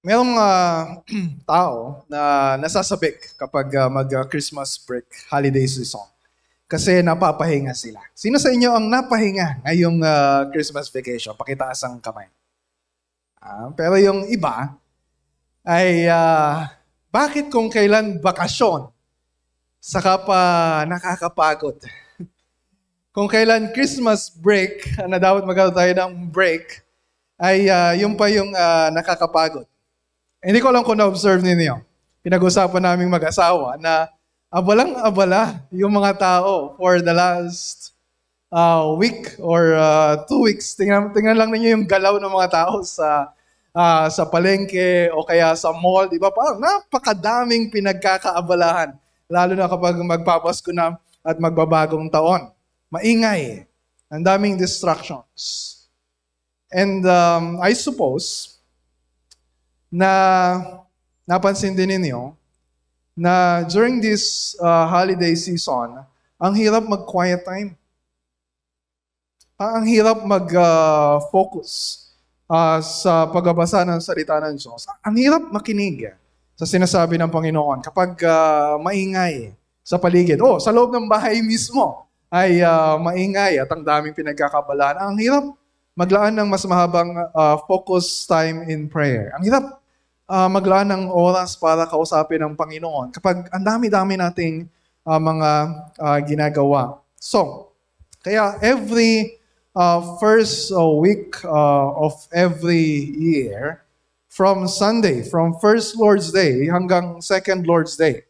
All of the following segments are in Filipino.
Merong uh, tao na nasasabik kapag uh, mag-Christmas break, holiday season. Kasi napapahinga sila. Sino sa inyo ang napahinga ngayong uh, Christmas vacation? Pakitaas ang kamay. Uh, pero yung iba ay uh, bakit kung kailan bakasyon, saka pa nakakapagod? kung kailan Christmas break, na dapat magkaroon tayo ng break, ay uh, yung pa yung uh, nakakapagod. Hindi ko alam kung na-observe ninyo. Pinag-usapan namin mag-asawa na abalang-abala yung mga tao for the last uh, week or uh, two weeks. Tingnan, tingnan lang ninyo yung galaw ng mga tao sa uh, sa palengke o kaya sa mall. Di ba? Parang napakadaming pinagkakaabalahan. Lalo na kapag magpapasko na at magbabagong taon. Maingay. Ang daming distractions. And um, I suppose, na napansin din ninyo na during this uh, holiday season, ang hirap mag-quiet time. Ang hirap mag-focus uh, uh, sa pagbabasa ng salita ng Diyos. Ang hirap makinig sa sinasabi ng Panginoon kapag uh, maingay sa paligid. Oh, sa loob ng bahay mismo ay uh, maingay at ang daming pinagkakabalaan. Ang hirap maglaan ng mas mahabang uh, focus time in prayer. Ang hirap uh, maglaan ng oras para kausapin ng Panginoon kapag ang dami-dami nating uh, mga uh, ginagawa. So, kaya every uh, first uh, week uh, of every year, from Sunday, from first Lord's Day hanggang second Lord's Day,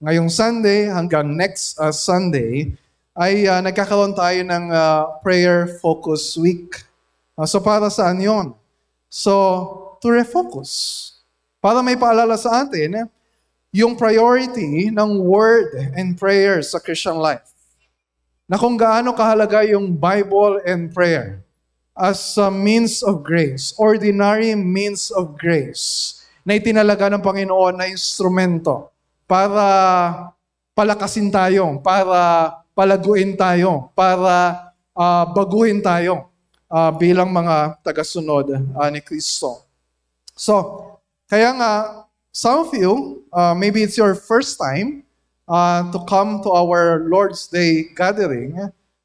ngayong Sunday hanggang next uh, Sunday, ay uh, nagkakaroon tayo ng uh, prayer focus week. Uh, so para saan yon? So, to refocus. Para may paalala sa atin, yung priority ng word and prayer sa Christian life. Na kung gaano kahalaga yung Bible and prayer as a means of grace, ordinary means of grace, na itinalaga ng Panginoon na instrumento para palakasin tayo, para palaguin tayo, para uh, baguhin tayo uh, bilang mga tagasunod uh, ni Kristo. So, kaya nga, some of you, uh, maybe it's your first time uh, to come to our Lord's Day gathering.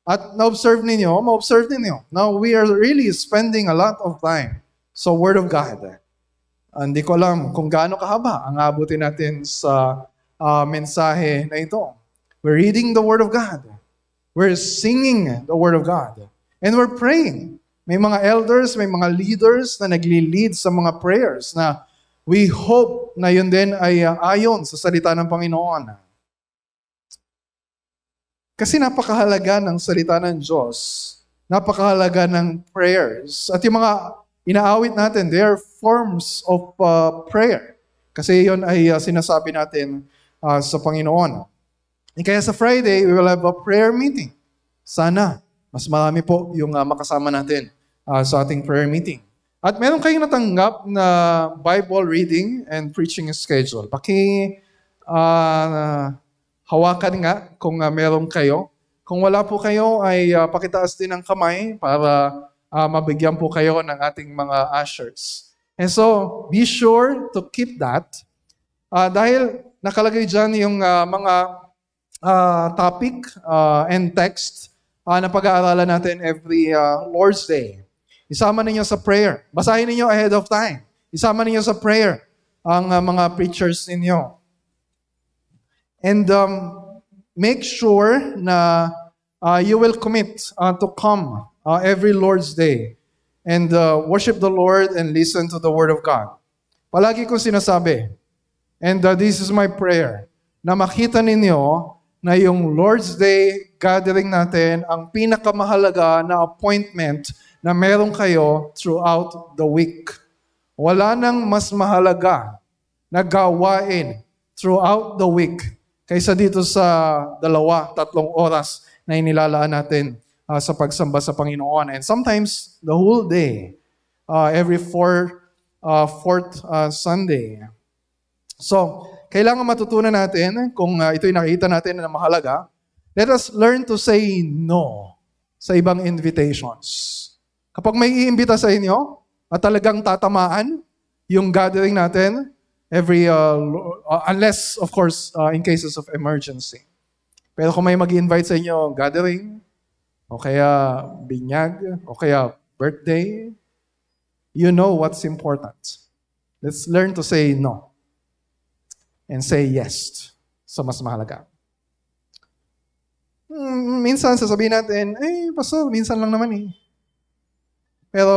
At na-observe ninyo, ma-observe ninyo. Now, we are really spending a lot of time sa Word of God. Uh, hindi ko alam kung gaano kahaba ang abutin natin sa uh, mensahe na ito. We're reading the Word of God. We're singing the Word of God. And we're praying. May mga elders, may mga leaders na nagli-lead sa mga prayers na we hope na yun din ay uh, ayon sa salita ng Panginoon. Kasi napakahalaga ng salita ng Diyos. Napakahalaga ng prayers. At yung mga inaawit natin, they are forms of uh, prayer. Kasi yon ay uh, sinasabi natin uh, sa Panginoon. E kaya sa Friday, we will have a prayer meeting. Sana, mas marami po yung uh, makasama natin uh, sa ating prayer meeting. At meron kayong natanggap na Bible reading and preaching schedule. Paki uh, hawakan nga kung uh, meron kayo. Kung wala po kayo, ay uh, pakitaas din ng kamay para uh, mabigyan po kayo ng ating mga ushers. And so, be sure to keep that. Uh, dahil nakalagay dyan yung uh, mga uh, topic uh, and text uh, na pag-aaralan natin every uh, Lord's Day. Isama ninyo sa prayer. Basahin ninyo ahead of time. Isama ninyo sa prayer ang uh, mga preachers ninyo. And um, make sure na uh, you will commit uh, to come uh, every Lord's Day and uh, worship the Lord and listen to the Word of God. Palagi ko sinasabi, and uh, this is my prayer, na makita ninyo na yung Lord's Day gathering natin ang pinakamahalaga na appointment na meron kayo throughout the week. Wala nang mas mahalaga na gawain throughout the week kaysa dito sa dalawa, tatlong oras na inilalaan natin uh, sa pagsamba sa Panginoon. And sometimes, the whole day, uh, every four, uh, fourth uh, Sunday. So, kailangan matutunan natin, kung uh, ito'y nakita natin na mahalaga, let us learn to say no sa ibang invitations. Kapag may iimbita sa inyo at talagang tatamaan, yung gathering natin every, uh, uh, unless, of course, uh, in cases of emergency. Pero kung may mag invite sa inyo, gathering, o kaya binyag, o kaya birthday, you know what's important. Let's learn to say no. And say yes sa mas mahalaga. Hmm, minsan sasabihin natin, eh, pastor, minsan lang naman eh. Pero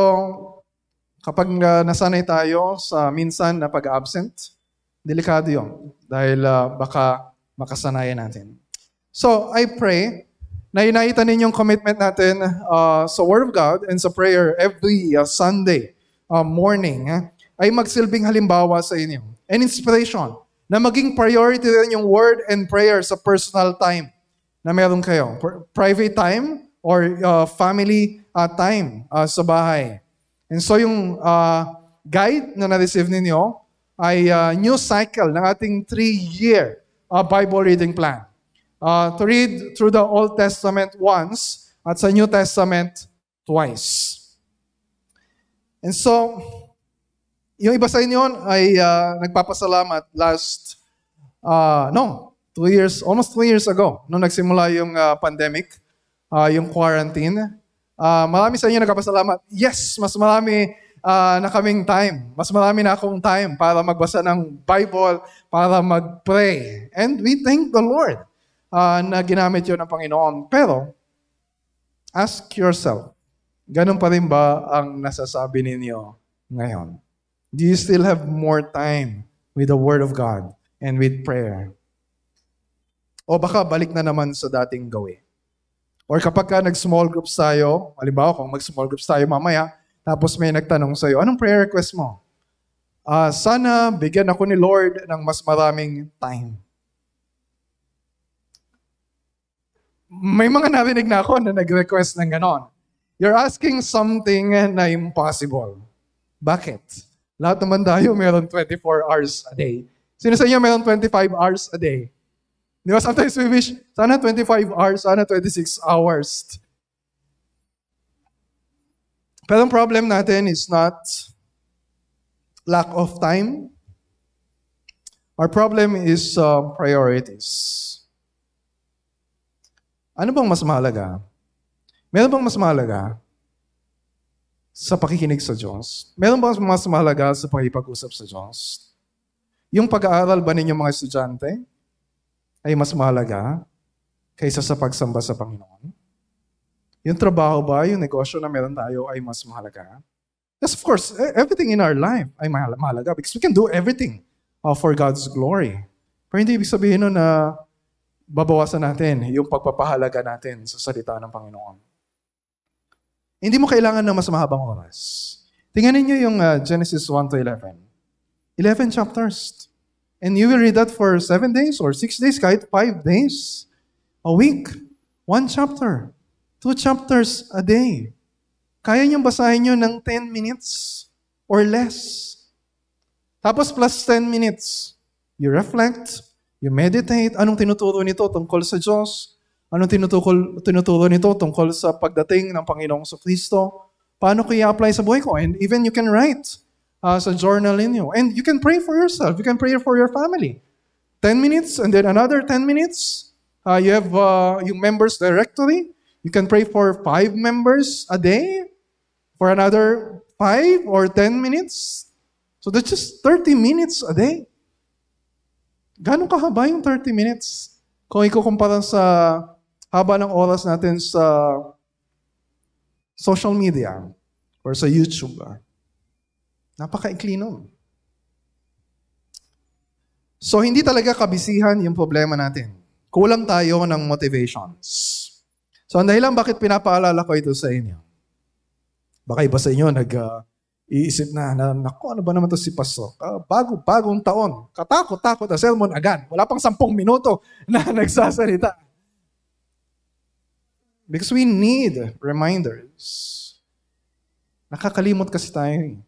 kapag uh, nasanay tayo sa minsan na pag-absent, delikado yon dahil uh, baka makasanayan natin. So, I pray na inaita ninyong commitment natin uh, sa Word of God and sa prayer every uh, Sunday uh, morning uh, ay magsilbing halimbawa sa inyo. And inspiration na maging priority rin yung Word and prayer sa personal time na meron kayo. Private time or uh, family uh, time uh, sa bahay. And so yung uh, guide na na-receive ninyo ay uh, new cycle ng ating three-year uh, Bible reading plan uh, to read through the Old Testament once at sa New Testament twice. And so, yung iba sa inyo ay uh, nagpapasalamat last, uh, no, two years, almost two years ago, nung nagsimula yung uh, pandemic, uh, yung quarantine. Uh, marami sa inyo nagpapasalamat. Yes, mas marami uh, na kaming time. Mas marami na akong time para magbasa ng Bible, para mag-pray. And we thank the Lord uh, na ginamit yun ng Panginoon. Pero, ask yourself, ganun pa rin ba ang nasasabi ninyo ngayon? Do you still have more time with the Word of God and with prayer? O baka balik na naman sa dating gawin. Or kapag ka nag-small groups tayo, halimbawa kung mag-small groups tayo mamaya, tapos may nagtanong sa'yo, anong prayer request mo? Uh, sana bigyan ako ni Lord ng mas maraming time. may mga narinig na ako na nag-request ng ganon. You're asking something na impossible. Bakit? Lahat naman tayo meron 24 hours a day. Sino sa inyo meron 25 hours a day? Di ba? Sometimes we wish, sana 25 hours, sana 26 hours. Pero ang problem natin is not lack of time. Our problem is uh, priorities. Ano bang mas mahalaga? Meron bang mas mahalaga sa pakikinig sa Diyos? Meron bang mas mahalaga sa pakipag-usap sa Diyos? Yung pag-aaral ba ninyo mga estudyante ay mas mahalaga kaysa sa pagsamba sa Panginoon? Yung trabaho ba, yung negosyo na meron tayo ay mas mahalaga? Yes, of course, e-, everything in our life ay mahalaga because we can do everything uh, for God's glory. Pero hindi ibig sabihin nun na babawasan natin yung pagpapahalaga natin sa salita ng Panginoon. Hindi mo kailangan ng mas mahabang oras. Tingnan niyo yung uh, Genesis 1 to 11. 11 chapters. And you will read that for 7 days or 6 days, kahit 5 days. A week. One chapter. Two chapters a day. Kaya niyong basahin nyo ng 10 minutes or less. Tapos plus 10 minutes. You reflect, You meditate, anong tinuturo nito tungkol sa Diyos? Anong tinuturo, tinuturo nito tungkol sa pagdating ng Panginoong sa Kristo? Paano ko i-apply sa buhay ko? And even you can write uh, sa journal ninyo. And you can pray for yourself. You can pray for your family. 10 minutes and then another 10 minutes. Uh, you have uh, yung members directory. You can pray for five members a day for another five or 10 minutes. So that's just 30 minutes a day. Gano'ng kahaba yung 30 minutes? Kung ikukumpara sa haba ng oras natin sa social media or sa YouTube. Ah. Napaka-ikli nun. So, hindi talaga kabisihan yung problema natin. Kulang tayo ng motivations. So, ang dahilan bakit pinapaalala ko ito sa inyo. Baka iba sa inyo nag, uh, iisip na, na naku, ano ba naman to si Pastor? Uh, bago, bagong taon. Katakot-takot na sermon agad. Wala pang sampung minuto na nagsasalita. Because we need reminders. Nakakalimot kasi tayo.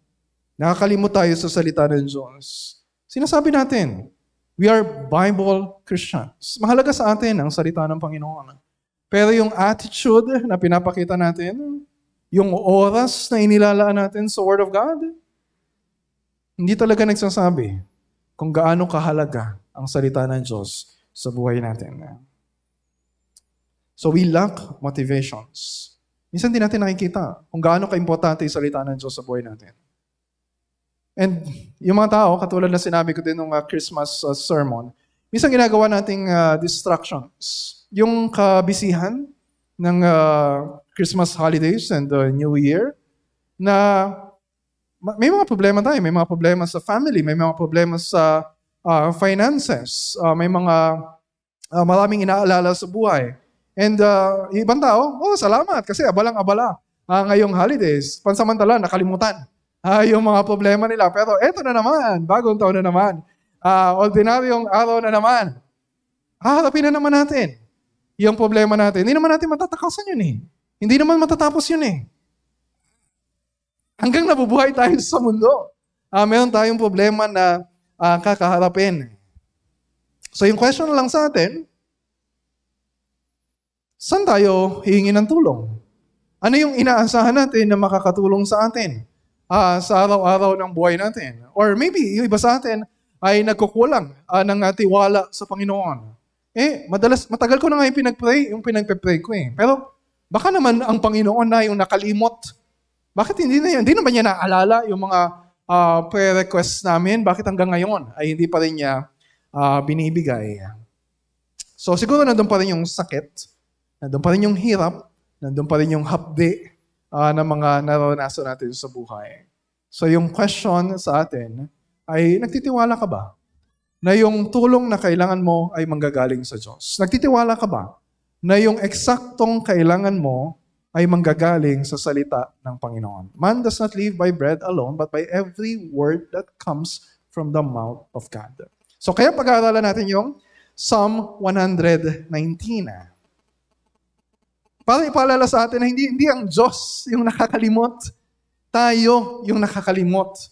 Nakakalimot tayo sa salita ng Diyos. Sinasabi natin, we are Bible Christians. Mahalaga sa atin ang salita ng Panginoon. Pero yung attitude na pinapakita natin, yung oras na inilalaan natin sa Word of God, hindi talaga nagsasabi kung gaano kahalaga ang salita ng Diyos sa buhay natin. So we lack motivations. Minsan din natin nakikita kung gaano ka-importante yung salita ng Diyos sa buhay natin. And yung mga tao, katulad na sinabi ko din nung uh, Christmas uh, sermon, minsan ginagawa nating uh, distractions. Yung kabisihan ng uh, Christmas holidays and the uh, New Year, na may mga problema tayo. May mga problema sa family, may mga problema sa uh, finances, uh, may mga uh, maraming inaalala sa buhay. And uh, ibang tao, oh, salamat kasi abalang-abala uh, ngayong holidays. Pansamantala, nakalimutan uh, yung mga problema nila. Pero eto na naman, bagong taon na naman. Uh, ordinaryong araw na naman. Haharapin na naman natin yung problema natin. Hindi naman natin matatakasan yun eh. Hindi naman matatapos yun eh. Hanggang nabubuhay tayo sa mundo, uh, meron tayong problema na uh, kakaharapin. So yung question lang sa atin, saan tayo hihingi ng tulong? Ano yung inaasahan natin na makakatulong sa atin? Uh, sa araw-araw ng buhay natin. Or maybe, yung iba sa atin ay nagkukulang uh, ng uh, tiwala sa Panginoon. Eh, madalas, matagal ko na nga yung pinag-pray, yung pinag-pray ko eh. Pero, baka naman ang Panginoon na yung nakalimot. Bakit hindi na yan? Hindi naman niya naalala yung mga uh, prayer requests namin? Bakit hanggang ngayon ay hindi pa rin niya uh, binibigay? So, siguro nandun pa rin yung sakit, nandun pa rin yung hirap, nandun pa rin yung hapde, uh, ng mga naranasan natin sa buhay. So yung question sa atin ay, nagtitiwala ka ba? Na yung tulong na kailangan mo ay manggagaling sa Diyos. Nagtitiwala ka ba? Na yung eksaktong kailangan mo ay manggagaling sa salita ng Panginoon. Man does not live by bread alone, but by every word that comes from the mouth of God. So kaya pag-aaralan natin yung Psalm 119. Para ipaalala sa atin na hindi, hindi ang Diyos yung nakakalimot. Tayo yung nakakalimot.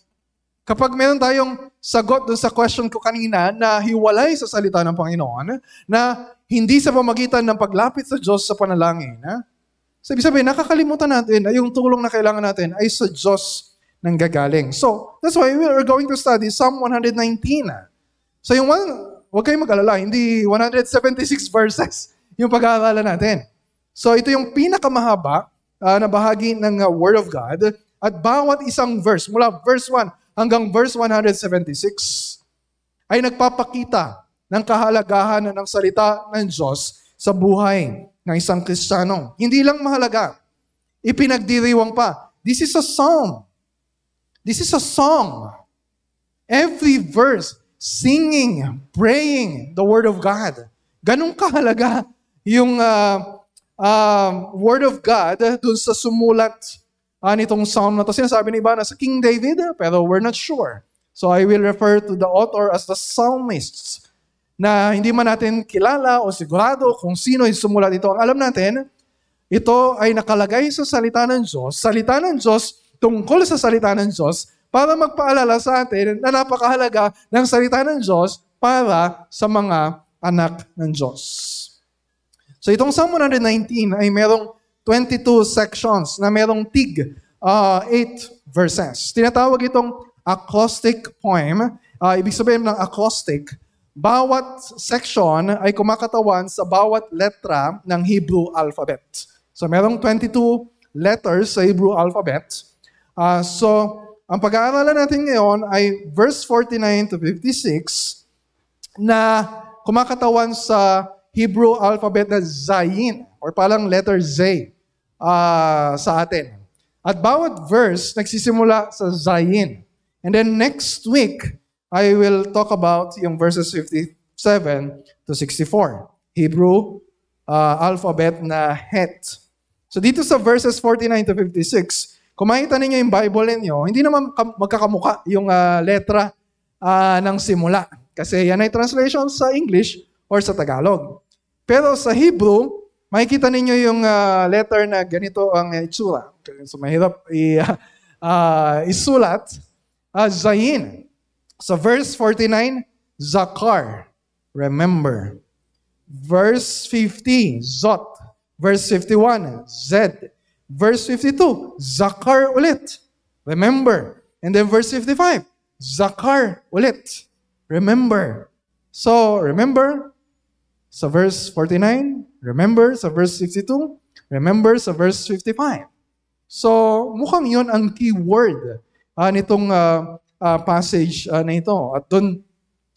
Kapag meron tayong sagot doon sa question ko kanina na hiwalay sa salita ng Panginoon, na hindi sa pamagitan ng paglapit sa Diyos sa panalangin, ha? Sabi sabihin, nakakalimutan natin na yung tulong na kailangan natin ay sa Diyos nang gagaling. So, that's why we are going to study Psalm 119. So yung one, huwag kayong mag-alala, hindi 176 verses yung pag-aaralan natin. So ito yung pinakamahaba uh, na bahagi ng uh, Word of God at bawat isang verse, mula verse 1 hanggang verse 176, ay nagpapakita ng kahalagahan ng salita ng Diyos sa buhay ng isang Kristiyano. Hindi lang mahalaga, ipinagdiriwang pa. This is a song. This is a song. Every verse, singing, praying the Word of God. Ganong kahalaga yung uh, um, Word of God dun sa sumulat uh, nitong psalm na to. Sinasabi ni iba na sa King David, pero we're not sure. So I will refer to the author as the psalmists na hindi man natin kilala o sigurado kung sino yung sumulat ito. Ang alam natin, ito ay nakalagay sa salita ng Diyos, salita ng Diyos tungkol sa salita ng Diyos para magpaalala sa atin na napakahalaga ng salita ng Diyos para sa mga anak ng Diyos. So itong Psalm 119 ay merong 22 sections na merong tig uh, 8 verses. Tinatawag itong acoustic poem. Uh, ibig sabihin ng acoustic, bawat section ay kumakatawan sa bawat letra ng Hebrew alphabet. So merong 22 letters sa Hebrew alphabet. Uh, so ang pag-aaralan natin ngayon ay verse 49 to 56 na kumakatawan sa Hebrew alphabet na Zayin or parang letter Z uh, sa atin. At bawat verse nagsisimula sa Zayin. And then next week, I will talk about yung verses 57 to 64. Hebrew uh, alphabet na Het. So dito sa verses 49 to 56, kung makita ninyo yung Bible ninyo, hindi naman magkakamuka yung uh, letra uh, ng simula. Kasi yan ay translation sa English or sa Tagalog. Pero sa Hebrew, makikita ninyo yung uh, letter na ganito ang itsura. So mahirap i, uh, isulat. Uh, Zayin. Sa verse 49, Zakar. Remember. Verse 50, Zot. Verse 51, Zed. Verse 52, Zakar ulit. Remember. And then verse 55, Zakar. Ulit. Remember. So, remember sa verse 49. Remember sa verse 52. Remember sa verse 55. So, mukhang yon ang key word uh, nitong uh, uh, passage uh, na ito. At doon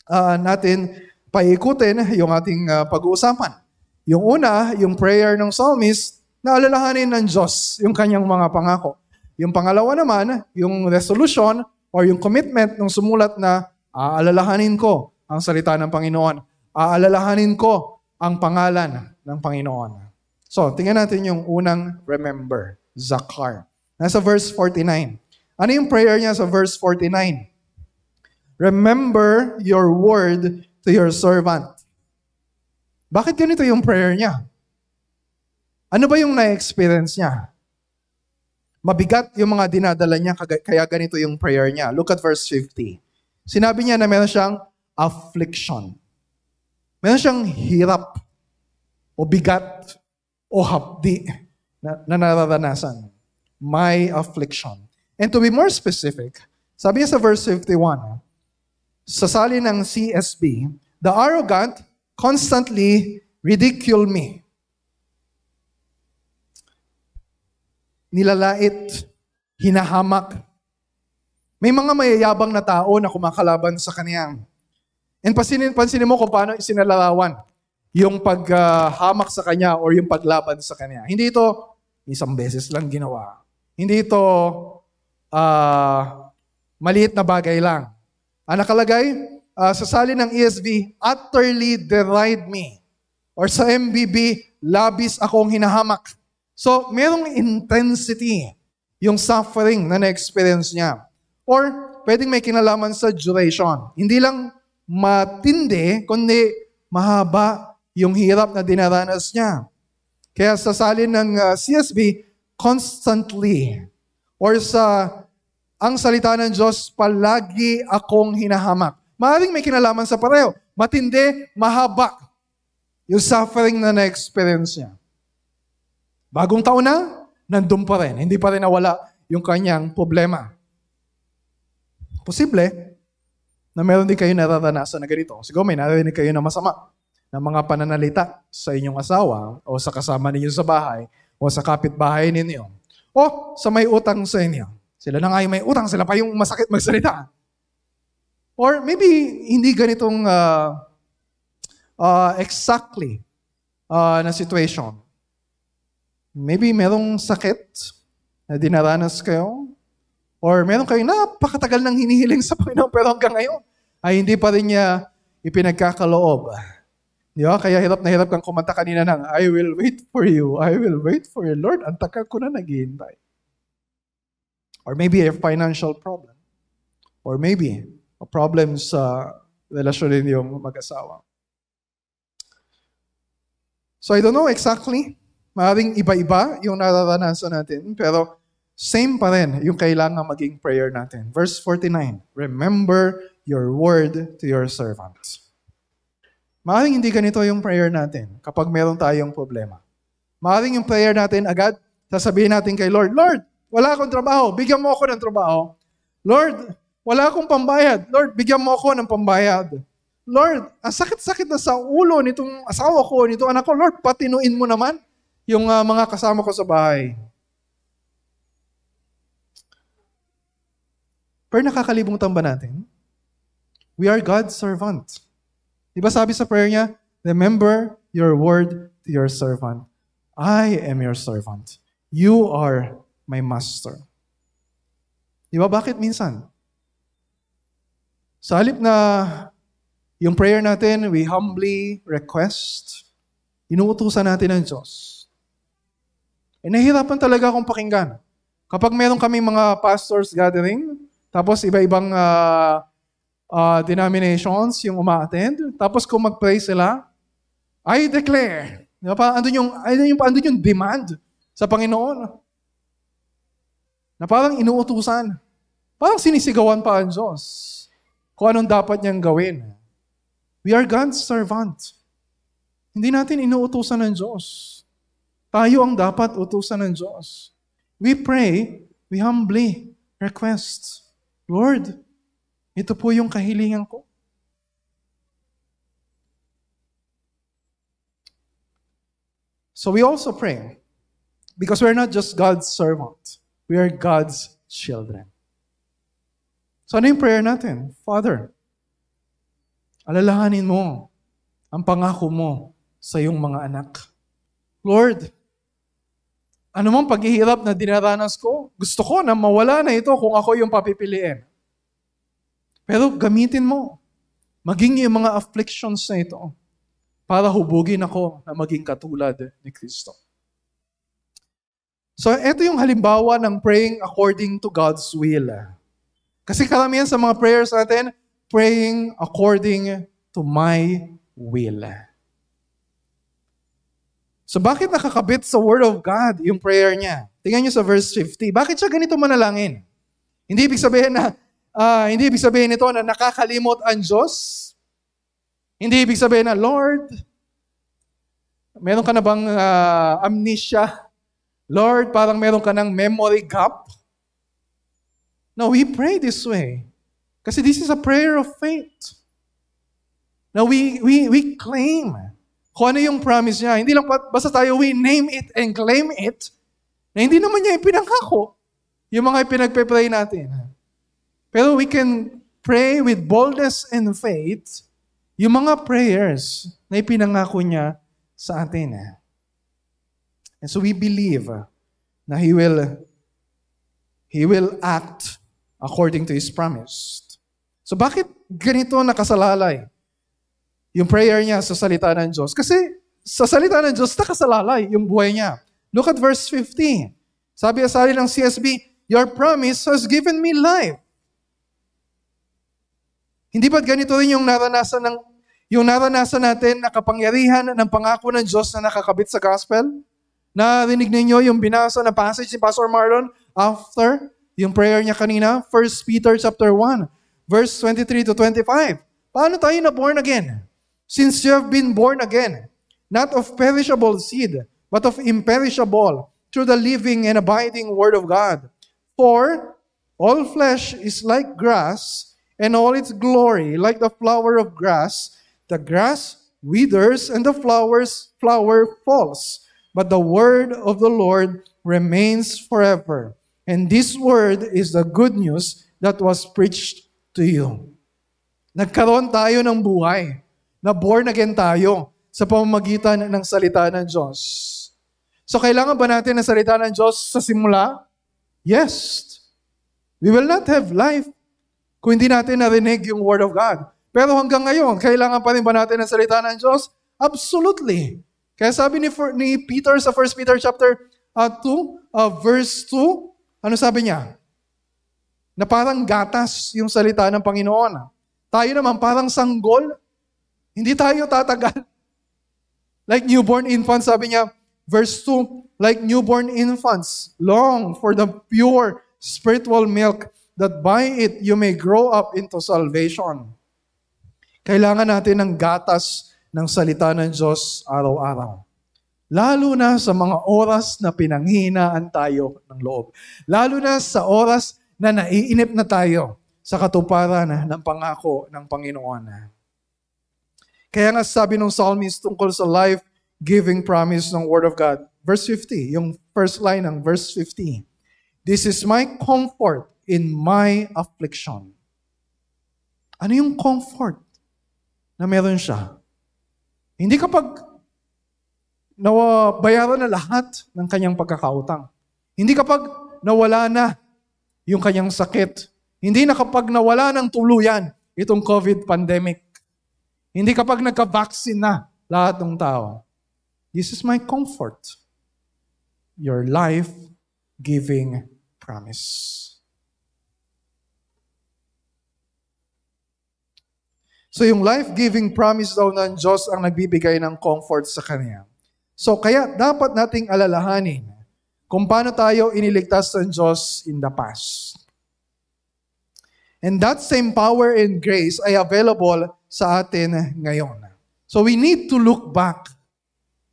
uh, natin paikutin yung ating uh, pag-uusapan. Yung una, yung prayer ng psalmist, na alalahanin ng Diyos yung kanyang mga pangako. Yung pangalawa naman, yung resolution or yung commitment ng sumulat na aalalahanin ko ang salita ng Panginoon. Aalalahanin ko ang pangalan ng Panginoon. So, tingnan natin yung unang remember, Zakar. Nasa verse 49. Ano yung prayer niya sa verse 49? Remember your word to your servant. Bakit ganito yung prayer niya? Ano ba yung na-experience niya? Mabigat yung mga dinadala niya, kaya ganito yung prayer niya. Look at verse 50. Sinabi niya na meron siyang affliction. Meron siyang hirap o bigat o hapdi na, na nararanasan. My affliction. And to be more specific, sabi niya sa verse 51, sa sali ng CSB, the arrogant constantly ridicule me. nilalait, hinahamak. May mga mayayabang na tao na kumakalaban sa kanya. And pansinin, pansinin mo kung paano isinalarawan yung paghamak sa kanya or yung paglaban sa kanya. Hindi ito isang beses lang ginawa. Hindi ito uh, maliit na bagay lang. Ang nakalagay uh, sa salin ng ESV, utterly deride me. Or sa MBB, labis akong hinahamak. So, merong intensity yung suffering na na-experience niya. Or, pwedeng may kinalaman sa duration. Hindi lang matindi, kundi mahaba yung hirap na dinaranas niya. Kaya sa salin ng uh, ah, CSB, constantly. Or sa ang salita ng Diyos, palagi akong hinahamak. Maaaring may kinalaman sa pareho. Matindi, mahaba yung suffering na na-experience niya. Bagong taon na, nandun pa rin. Hindi pa rin nawala yung kanyang problema. Posible na meron din kayo nararanasan na ganito. Siguro may narinig kayo na masama na mga pananalita sa inyong asawa o sa kasama ninyo sa bahay o sa kapitbahay ninyo. O sa may utang sa inyo. Sila na nga yung may utang, sila pa yung masakit magsalita. Or maybe hindi ganitong uh, uh, exactly uh, na situation. Maybe merong sakit na dinaranas kayo. Or meron kayo napakatagal nang hinihiling sa Panginoon pero hanggang ngayon ay hindi pa rin niya ipinagkakaloob. Di ba? Kaya hirap na hirap kang kumanta kanina ng, I will wait for you, I will wait for you. Lord, ang tagal ko na naghihintay. Or maybe a financial problem. Or maybe a problem sa relasyon ninyong mag-asawa. So I don't know exactly Maring iba-iba yung nararanasan natin, pero same pa rin yung kailangan maging prayer natin. Verse 49, Remember your word to your servants. Maring hindi ganito yung prayer natin kapag meron tayong problema. Maring yung prayer natin agad, sasabihin natin kay Lord, Lord, wala akong trabaho, bigyan mo ako ng trabaho. Lord, wala akong pambayad. Lord, bigyan mo ako ng pambayad. Lord, ang sakit-sakit na sa ulo nitong asawa ko, nitong anak ko. Lord, patinuin mo naman yung uh, mga kasama ko sa bahay. Pero nakakalimutan ba natin? We are God's servant. Di ba sabi sa prayer niya, Remember your word to your servant. I am your servant. You are my master. Di ba bakit minsan? Sa halip na yung prayer natin, we humbly request, inuutusan natin ng Diyos eh, nahihirapan talaga akong pakinggan. Kapag meron kami mga pastors gathering, tapos iba-ibang uh, uh, denominations yung uma-attend, tapos kung mag-pray sila, I declare, di ba, andun yung, andun yung, andun yung demand sa Panginoon. Na parang inuutusan. Parang sinisigawan pa ang Diyos kung anong dapat niyang gawin. We are God's servant. Hindi natin inuutusan ng Diyos. Tayo ang dapat utusan ng Diyos. We pray, we humbly request, Lord, Ito po yung kahilingan ko. So we also pray because we're not just God's servant, we are God's children. So ano yung prayer natin? Father, alalahanin mo ang pangako mo sa iyong mga anak. Lord, ano mang paghihirap na dinaranas ko, gusto ko na mawala na ito kung ako yung papipiliin. Pero gamitin mo. Maging yung mga afflictions na ito para hubugin ako na maging katulad ni Kristo. So, ito yung halimbawa ng praying according to God's will. Kasi karamihan sa mga prayers natin, praying according to my will. So bakit nakakabit sa Word of God yung prayer niya? Tingnan niyo sa verse 50. Bakit siya ganito manalangin? Hindi ibig sabihin na uh, hindi ibig sabihin nito na nakakalimot ang Diyos. Hindi ibig sabihin na, Lord, meron ka na bang uh, amnesia? Lord, parang meron ka ng memory gap? No, we pray this way. Kasi this is a prayer of faith. Now, we, we, we claim kung ano yung promise niya. Hindi lang basta tayo, we name it and claim it, na hindi naman niya ipinangako yung mga pinagpe-pray natin. Pero we can pray with boldness and faith yung mga prayers na ipinangako niya sa atin. And so we believe na He will, He will act according to His promise. So bakit ganito nakasalalay? Yung prayer niya sa salita ng Diyos. Kasi sa salita ng Diyos, nakasalalay yung buhay niya. Look at verse 15. Sabi asali ng CSB, Your promise has given me life. Hindi ba't ganito rin yung naranasan ng yung naranasan natin na kapangyarihan ng pangako ng Diyos na nakakabit sa gospel? Narinig ninyo yung binasa na passage ni Pastor Marlon after yung prayer niya kanina, 1 Peter chapter 1, verse 23 to 25. Paano tayo na born again? Since you have been born again, not of perishable seed, but of imperishable, through the living and abiding Word of God. For all flesh is like grass, and all its glory like the flower of grass. The grass withers, and the flowers flower falls. But the word of the Lord remains forever. And this word is the good news that was preached to you. Nagkaroon tayo ng buhay na born again tayo sa pamamagitan ng salita ng Diyos. So kailangan ba natin ng salita ng Diyos sa simula? Yes. We will not have life kung hindi natin narinig yung Word of God. Pero hanggang ngayon, kailangan pa rin ba natin ng salita ng Diyos? Absolutely. Kaya sabi ni, ni Peter sa 1 Peter chapter uh, 2, uh, verse 2, ano sabi niya? Na parang gatas yung salita ng Panginoon. Tayo naman parang sanggol hindi tayo tatagal. Like newborn infants, sabi niya, verse 2, like newborn infants, long for the pure spiritual milk, that by it you may grow up into salvation. Kailangan natin ng gatas ng salita ng Diyos araw-araw. Lalo na sa mga oras na pinanghinaan tayo ng loob. Lalo na sa oras na naiinip na tayo sa katuparan ng pangako ng Panginoon. Kaya nga sabi ng psalmist tungkol sa life-giving promise ng Word of God. Verse 50, yung first line ng verse 50. This is my comfort in my affliction. Ano yung comfort na meron siya? Hindi kapag nawabayaran na lahat ng kanyang pagkakautang. Hindi kapag nawala na yung kanyang sakit. Hindi na kapag nawala ng tuluyan itong COVID pandemic. Hindi kapag nagka-vaccine na lahat ng tao. This is my comfort. Your life-giving promise. So yung life-giving promise daw ng Diyos ang nagbibigay ng comfort sa Kanya. So kaya dapat nating alalahanin kung paano tayo iniligtas ng Diyos in the past. And that same power and grace ay available sa atin ngayon. So we need to look back.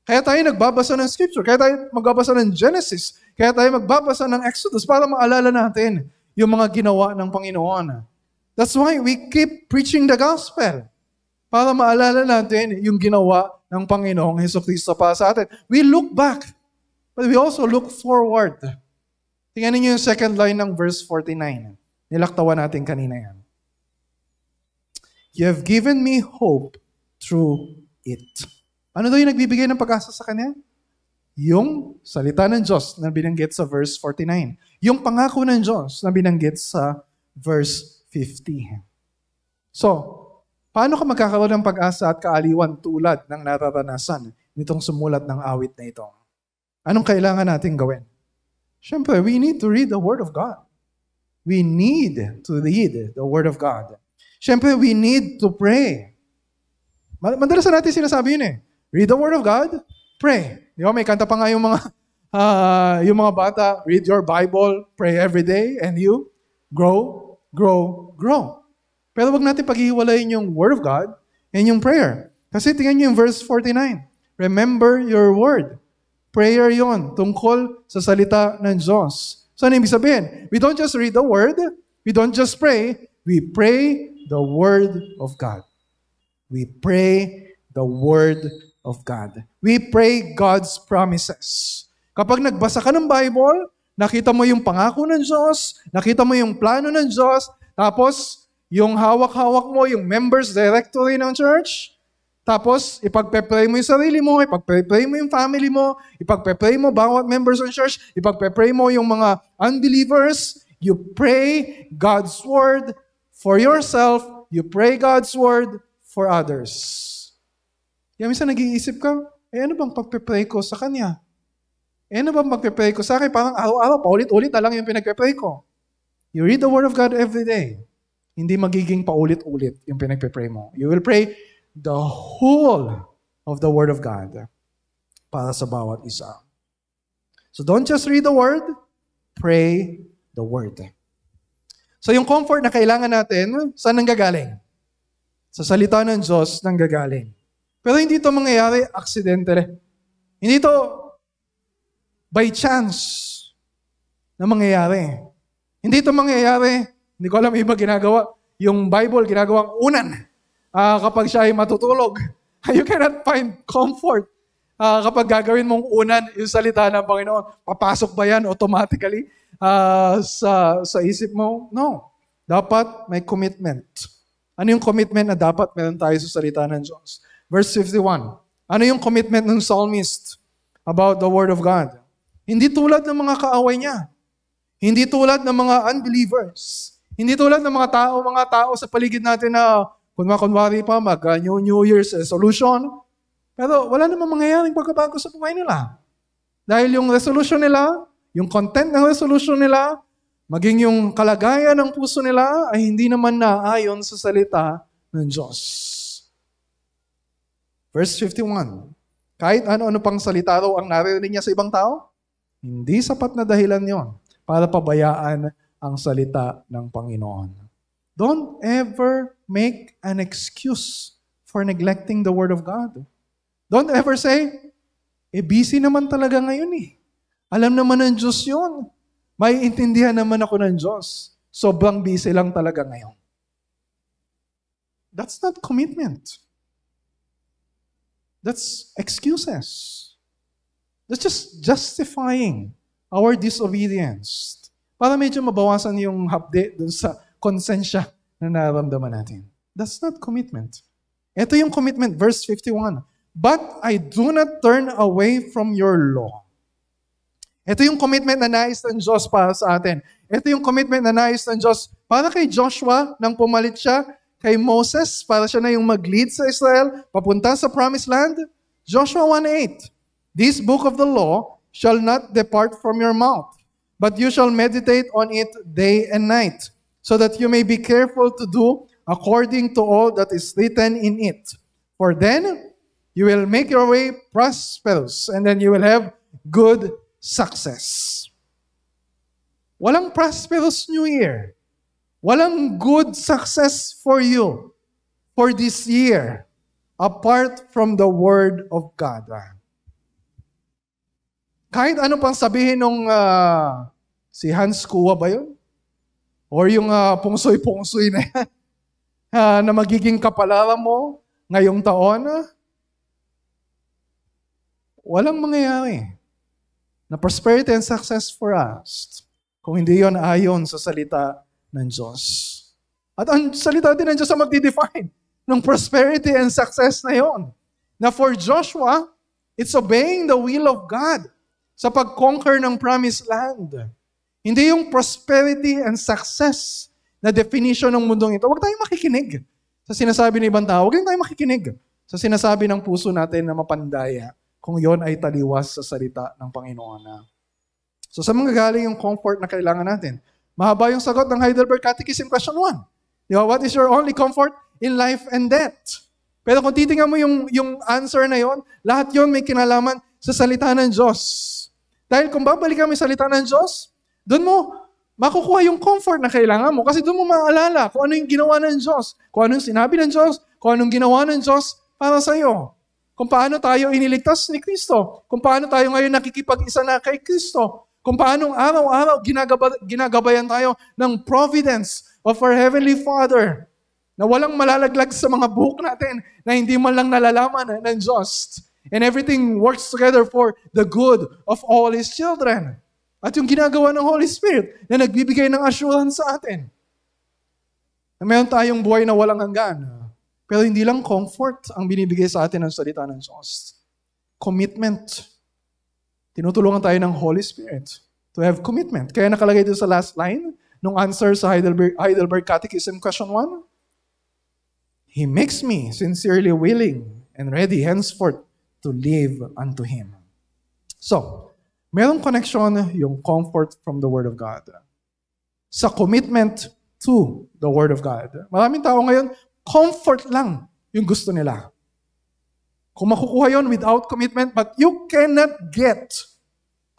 Kaya tayo nagbabasa ng scripture, kaya tayo magbabasa ng Genesis, kaya tayo magbabasa ng Exodus para maalala natin yung mga ginawa ng Panginoon. That's why we keep preaching the gospel. Para maalala natin yung ginawa ng Panginoong Heso Kristo para sa atin. We look back, but we also look forward. Tingnan niyo yung second line ng verse 49. Nilaktawan natin kanina yan. You have given me hope through it. Ano daw yung nagbibigay ng pag-asa sa kanya? Yung salita ng Diyos na binanggit sa verse 49. Yung pangako ng Diyos na binanggit sa verse 50. So, paano ka magkakaroon ng pag-asa at kaaliwan tulad ng nararanasan nitong sumulat ng awit na ito? Anong kailangan natin gawin? Siyempre, we need to read the Word of God. We need to read the Word of God. Siyempre, we need to pray. Madalas na natin sinasabi yun eh. Read the Word of God, pray. Di ba? May kanta pa nga yung mga, uh, yung mga bata, read your Bible, pray every day, and you grow grow, grow. Pero wag natin paghihiwalayin yung Word of God and yung prayer. Kasi tingnan niyo yung verse 49. Remember your word. Prayer yon tungkol sa salita ng Diyos. So ano ibig sabihin? We don't just read the word, we don't just pray, we pray the word of God. We pray the word of God. We pray God's promises. Kapag nagbasa ka ng Bible, nakita mo yung pangako ng Diyos, nakita mo yung plano ng Diyos, tapos yung hawak-hawak mo, yung members directory ng church, tapos ipagpe-pray mo yung sarili mo, ipagpe-pray mo yung family mo, ipagpe-pray mo bawat members ng church, ipagpe-pray mo yung mga unbelievers, you pray God's word for yourself, you pray God's word for others. Kaya minsan nag-iisip ka, eh ano bang pagpe-pray ko sa Kanya? Eh, ano ba magpe-pray ko? Sa akin, parang araw-araw, paulit-ulit na lang yung pinagpe-pray ko. You read the Word of God every day. Hindi magiging paulit-ulit yung pinagpe-pray mo. You will pray the whole of the Word of God para sa bawat isa. So don't just read the Word, pray the Word. So yung comfort na kailangan natin, saan nanggagaling? Sa salita ng Diyos nanggagaling. Pero hindi ito mangyayari aksidente. Hindi ito by chance na mangyayari. Hindi ito mangyayari, hindi ko alam iba ginagawa, yung Bible ginagawang unan uh, kapag siya ay matutulog. You cannot find comfort uh, kapag gagawin mong unan yung salita ng Panginoon. Papasok ba yan automatically uh, sa, sa isip mo? No. Dapat may commitment. Ano yung commitment na dapat meron tayo sa salita ng Diyos? Verse 51. Ano yung commitment ng psalmist about the Word of God? Hindi tulad ng mga kaaway niya. Hindi tulad ng mga unbelievers. Hindi tulad ng mga tao, mga tao sa paligid natin na kunwa-kunwari pa mag uh, New, New Year's resolution. Pero wala namang mangyayaring pagkabago sa buhay nila. Dahil yung resolution nila, yung content ng resolution nila, maging yung kalagayan ng puso nila ay hindi naman naayon sa salita ng Diyos. Verse 51. Kahit ano-ano pang salita raw ang naririnig niya sa ibang tao, hindi sapat na dahilan yon para pabayaan ang salita ng Panginoon. Don't ever make an excuse for neglecting the Word of God. Don't ever say, eh busy naman talaga ngayon eh. Alam naman ng Diyos yun. May intindihan naman ako ng Diyos. Sobrang busy lang talaga ngayon. That's not commitment. That's excuses. That's just justifying our disobedience. Para medyo mabawasan yung hapde dun sa konsensya na nararamdaman natin. That's not commitment. Ito yung commitment, verse 51. But I do not turn away from your law. Ito yung commitment na nais ng Diyos para sa atin. Ito yung commitment na nais ng Diyos para kay Joshua nang pumalit siya kay Moses para siya na yung mag-lead sa Israel papunta sa promised land. Joshua 1.8 This book of the law shall not depart from your mouth, but you shall meditate on it day and night, so that you may be careful to do according to all that is written in it. For then you will make your way prosperous, and then you will have good success. Walang prosperous New Year. Walang good success for you for this year apart from the Word of God. Kahit ano pang sabihin nung uh, si Hans Kua ba yun? or yung uh, pungsoy-pungsoy na yan, uh, na magiging kapalaran mo ngayong taon, uh, walang mangyayari na prosperity and success for us kung hindi yon ayon sa salita ng Diyos. At ang salita din ng Diyos ang magdi-define ng prosperity and success na yon. Na for Joshua, it's obeying the will of God sa pag-conquer ng promised land. Hindi yung prosperity and success na definition ng mundong ito. Huwag tayong makikinig sa sinasabi ng ibang tao. Huwag tayong makikinig sa sinasabi ng puso natin na mapandaya kung yon ay taliwas sa salita ng Panginoon na So sa mga galing yung comfort na kailangan natin? Mahaba yung sagot ng Heidelberg Catechism question 1. Di ba? What is your only comfort in life and death? Pero kung titingnan mo yung, yung answer na yon, lahat yon may kinalaman sa salita ng Diyos. Dahil kung babalikan mo yung salita ng Diyos, doon mo makukuha yung comfort na kailangan mo kasi doon mo maalala kung ano yung ginawa ng Diyos, kung ano yung sinabi ng Diyos, kung anong ginawa ng Diyos para sa iyo. Kung paano tayo iniligtas ni Kristo, kung paano tayo ngayon nakikipag-isa na kay Kristo, kung paano araw-araw ginagaba, ginagabayan tayo ng providence of our Heavenly Father na walang malalaglag sa mga buhok natin na hindi man lang nalalaman ng Diyos. And everything works together for the good of all His children. At yung ginagawa ng Holy Spirit na nagbibigay ng assurance sa atin. Na meron tayong buhay na walang hanggan. Pero hindi lang comfort ang binibigay sa atin ng salita ng Diyos. Commitment tinutulungan tayo ng Holy Spirit to have commitment. Kaya nakalagay dito sa last line, nung answer sa Heidelberg, Heidelberg Catechism question 1, He makes me sincerely willing and ready henceforth to live unto Him. So, merong connection yung comfort from the Word of God sa commitment to the Word of God. Maraming tao ngayon, comfort lang yung gusto nila. Kung makukuha yon without commitment, but you cannot get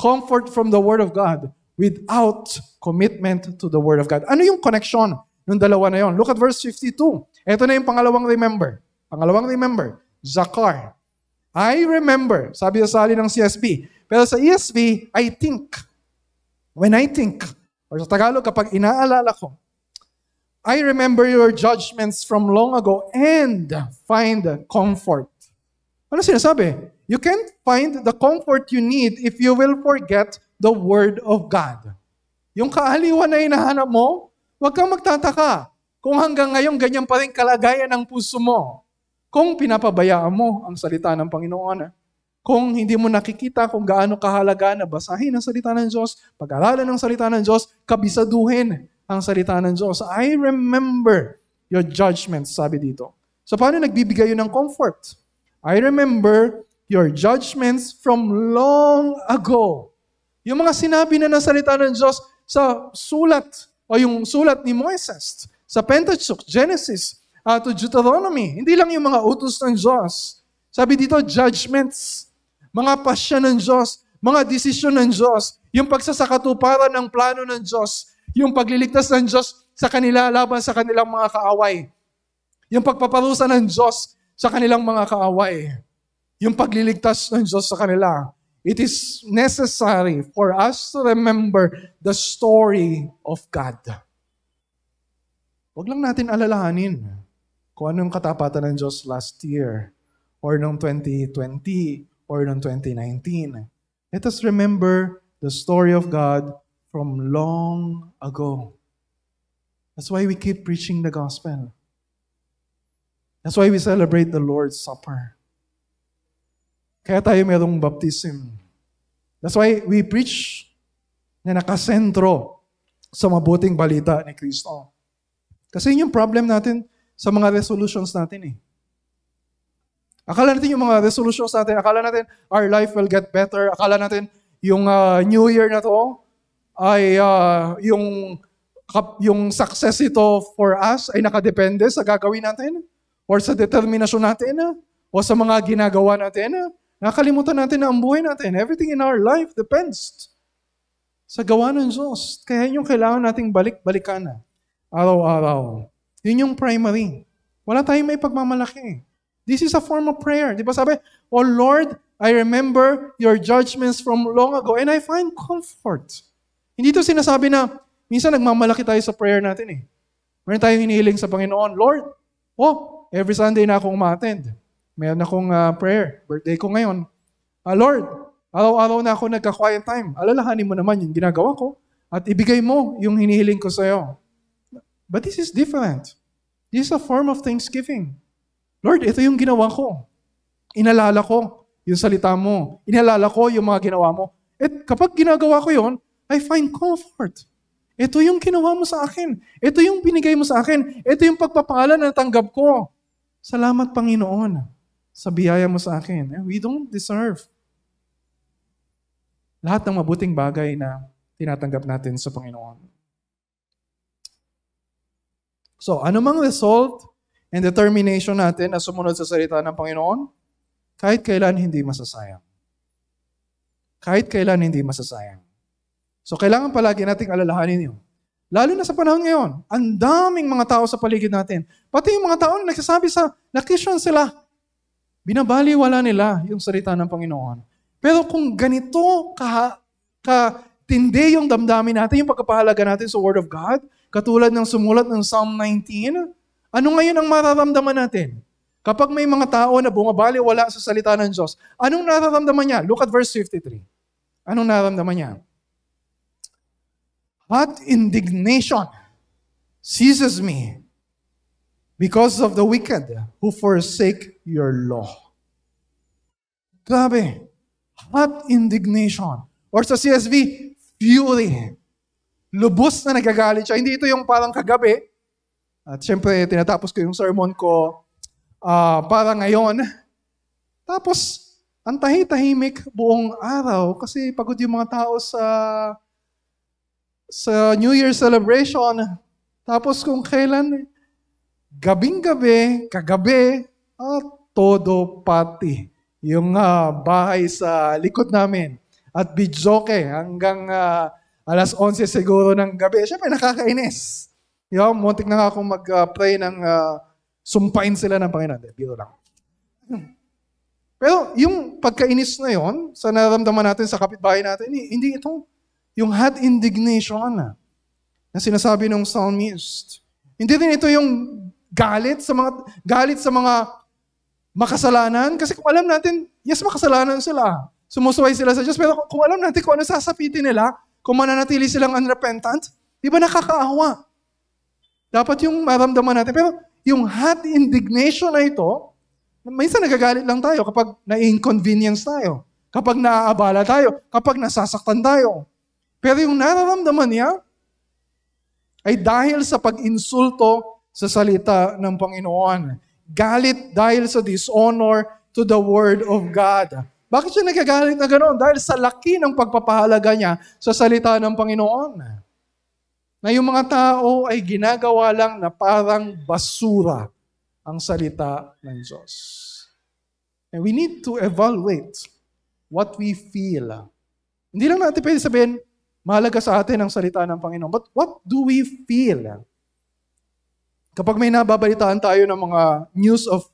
comfort from the Word of God without commitment to the Word of God. Ano yung connection ng dalawa na yon? Look at verse 52. Ito na yung pangalawang remember. Pangalawang remember, Zakar. I remember, sabi sa sali ng CSB. Pero sa ESV, I think. When I think, or sa Tagalog, kapag inaalala ko, I remember your judgments from long ago and find comfort. Ano sinasabi? You can't find the comfort you need if you will forget the Word of God. Yung kaaliwan na hinahanap mo, huwag kang magtataka kung hanggang ngayon ganyan pa rin kalagayan ng puso mo. Kung pinapabayaan mo ang salita ng Panginoon. Kung hindi mo nakikita kung gaano kahalaga na basahin ang salita ng Diyos, pag-aralan ng salita ng Diyos, kabisaduhin ang salita ng Diyos. I remember your judgments, sabi dito. So paano nagbibigay yun ng comfort? I remember your judgments from long ago. Yung mga sinabi na ng salita ng Diyos sa sulat o yung sulat ni Moises, sa Pentateuch, Genesis, uh, to Deuteronomy. Hindi lang yung mga utos ng Diyos. Sabi dito, judgments, mga pasya ng Diyos, mga desisyon ng Diyos, yung pagsasakatuparan ng plano ng Diyos, yung pagliligtas ng Diyos sa kanila laban sa kanilang mga kaaway, yung pagpaparusa ng Diyos sa kanilang mga kaaway yung pagliligtas ng Diyos sa kanila. It is necessary for us to remember the story of God. Huwag lang natin alalahanin kung ano yung katapatan ng Diyos last year or noong 2020 or noong 2019. Let us remember the story of God from long ago. That's why we keep preaching the gospel. That's why we celebrate the Lord's Supper. Kaya tayo merong baptism. That's why we preach na nakasentro sa mabuting balita ni Kristo. Kasi yun yung problem natin sa mga resolutions natin eh. Akala natin yung mga resolutions natin, akala natin our life will get better, akala natin yung uh, New Year na to ay uh, yung yung success ito for us ay nakadepende sa gagawin natin or sa determinasyon natin o sa mga ginagawa natin. Nakalimutan natin na ang buhay natin, everything in our life depends sa gawa ng Diyos. Kaya yung kailangan nating balik-balikan na araw-araw. Yun yung primary. Wala tayong may pagmamalaki. This is a form of prayer. Di ba sabi, Oh Lord, I remember your judgments from long ago and I find comfort. Hindi to sinasabi na Minsan nagmamalaki tayo sa prayer natin eh. Meron tayong hinihiling sa Panginoon, Lord, oh, every Sunday na akong ma-attend. Meron akong uh, prayer. Birthday ko ngayon. Uh, Lord, araw-araw na ako nagka-quiet time. Alalahanin mo naman yung ginagawa ko at ibigay mo yung hinihiling ko sa iyo. But this is different. This is a form of thanksgiving. Lord, ito yung ginawa ko. Inalala ko yung salita mo. Inalala ko yung mga ginawa mo. At kapag ginagawa ko yon, I find comfort. Ito yung ginawa mo sa akin. Ito yung binigay mo sa akin. Ito yung pagpapala na natanggap ko. Salamat, Panginoon, sa biyaya mo sa akin. We don't deserve lahat ng mabuting bagay na tinatanggap natin sa Panginoon. So, anumang result and determination natin na sumunod sa salita ng Panginoon, kahit kailan hindi masasayang. Kahit kailan hindi masasayang. So, kailangan palagi nating alalahanin yun. Lalo na sa panahon ngayon, ang daming mga tao sa paligid natin. Pati yung mga tao na nagsasabi sa, na Christian sila, binabaliwala nila yung salita ng Panginoon. Pero kung ganito ka, ka tindi yung damdamin natin, yung pagkapahalaga natin sa Word of God, Katulad ng sumulat ng Psalm 19, ano ngayon ang mararamdaman natin? Kapag may mga tao na bumabali wala sa salita ng Diyos, anong nararamdaman niya? Look at verse 53. Anong nararamdaman niya? Hot indignation seizes me because of the wicked who forsake your law. Grabe. Hot indignation. Or sa CSV, fury. Lubos na nagagalit siya. Hindi ito yung parang kagabi. At syempre, tinatapos ko yung sermon ko uh, para ngayon. Tapos, ang tahi-tahimik buong araw kasi pagod yung mga tao sa sa New Year celebration. Tapos kung kailan, gabing-gabi, kagabi, at todo pati. Yung uh, bahay sa likod namin. At bidjoke hanggang uh, alas 11 siguro ng gabi. Siyempre, nakakainis. Yo, muntik na nga akong mag-pray ng uh, sumpain sila ng Panginoon. Biro lang. Pero yung pagkainis na yon, sa naramdaman natin sa kapitbahay natin, hindi ito yung hot indignation na, na sinasabi ng psalmist. Hindi din ito yung galit sa mga galit sa mga makasalanan kasi kung alam natin, yes makasalanan sila. Sumusuway sila sa Diyos pero kung alam natin kung ano sasapitin nila, kung mananatili silang unrepentant, di ba nakakaawa? Dapat yung maramdaman natin. Pero yung hot indignation na ito, minsan nagagalit lang tayo kapag na-inconvenience tayo, kapag naaabala tayo, kapag nasasaktan tayo. Pero yung nararamdaman niya ay dahil sa pag-insulto sa salita ng Panginoon. Galit dahil sa dishonor to the Word of God. Bakit siya nagagalit na ganoon? Dahil sa laki ng pagpapahalaga niya sa salita ng Panginoon. Na yung mga tao ay ginagawa lang na parang basura ang salita ng Diyos. And we need to evaluate what we feel. Hindi lang natin pwede sabihin, mahalaga sa atin ang salita ng Panginoon. But what do we feel? Kapag may nababalitaan tayo ng mga news of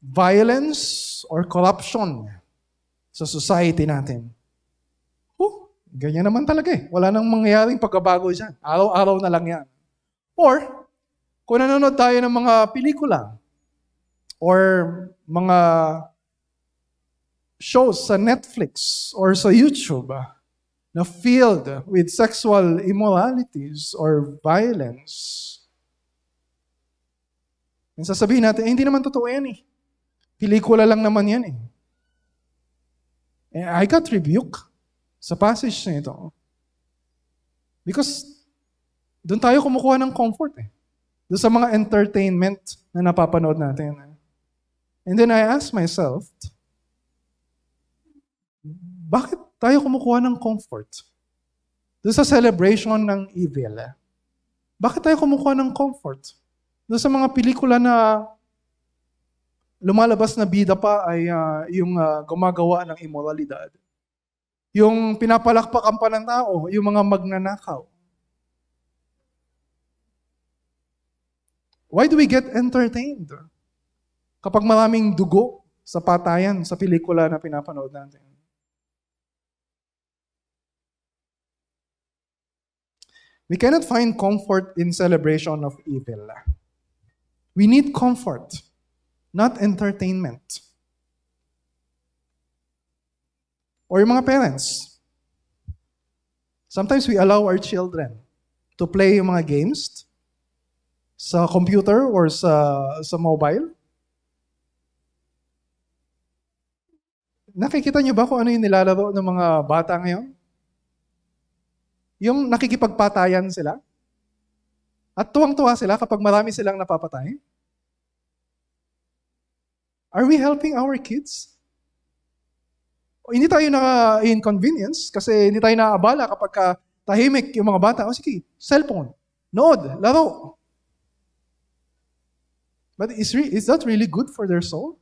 violence or corruption, sa society natin. Oh, ganyan naman talaga eh. Wala nang mangyayaring pagbabago dyan. Araw-araw na lang yan. Or, kung nanonood tayo ng mga pelikula or mga shows sa Netflix or sa YouTube ah, na filled with sexual immoralities or violence, yung sasabihin natin, eh, hindi naman totoo yan eh. Pelikula lang naman yan eh. And I got rebuke sa passage na ito. Because doon tayo kumukuha ng comfort eh. Doon sa mga entertainment na napapanood natin. And then I ask myself, bakit tayo kumukuha ng comfort? Doon sa celebration ng evil. Eh? Bakit tayo kumukuha ng comfort? Doon sa mga pelikula na lumalabas na bida pa ay uh, yung uh, gumagawa ng immoralidad. Yung pinapalakpakan pa ng tao, yung mga magnanakaw. Why do we get entertained? Kapag maraming dugo sa patayan sa pelikula na pinapanood natin. We cannot find comfort in celebration of evil. We need comfort, not entertainment. Or yung mga parents. Sometimes we allow our children to play yung mga games sa computer or sa, sa mobile. Nakikita niyo ba kung ano yung nilalaro ng mga bata ngayon? Yung nakikipagpatayan sila? At tuwang-tuwa sila kapag marami silang napapatay? Are we helping our kids? O, hindi tayo na-inconvenience kasi hindi tayo naabala kapag ka tahimik yung mga bata. O sige, cellphone, nood, laro. But is, re- is that really good for their soul?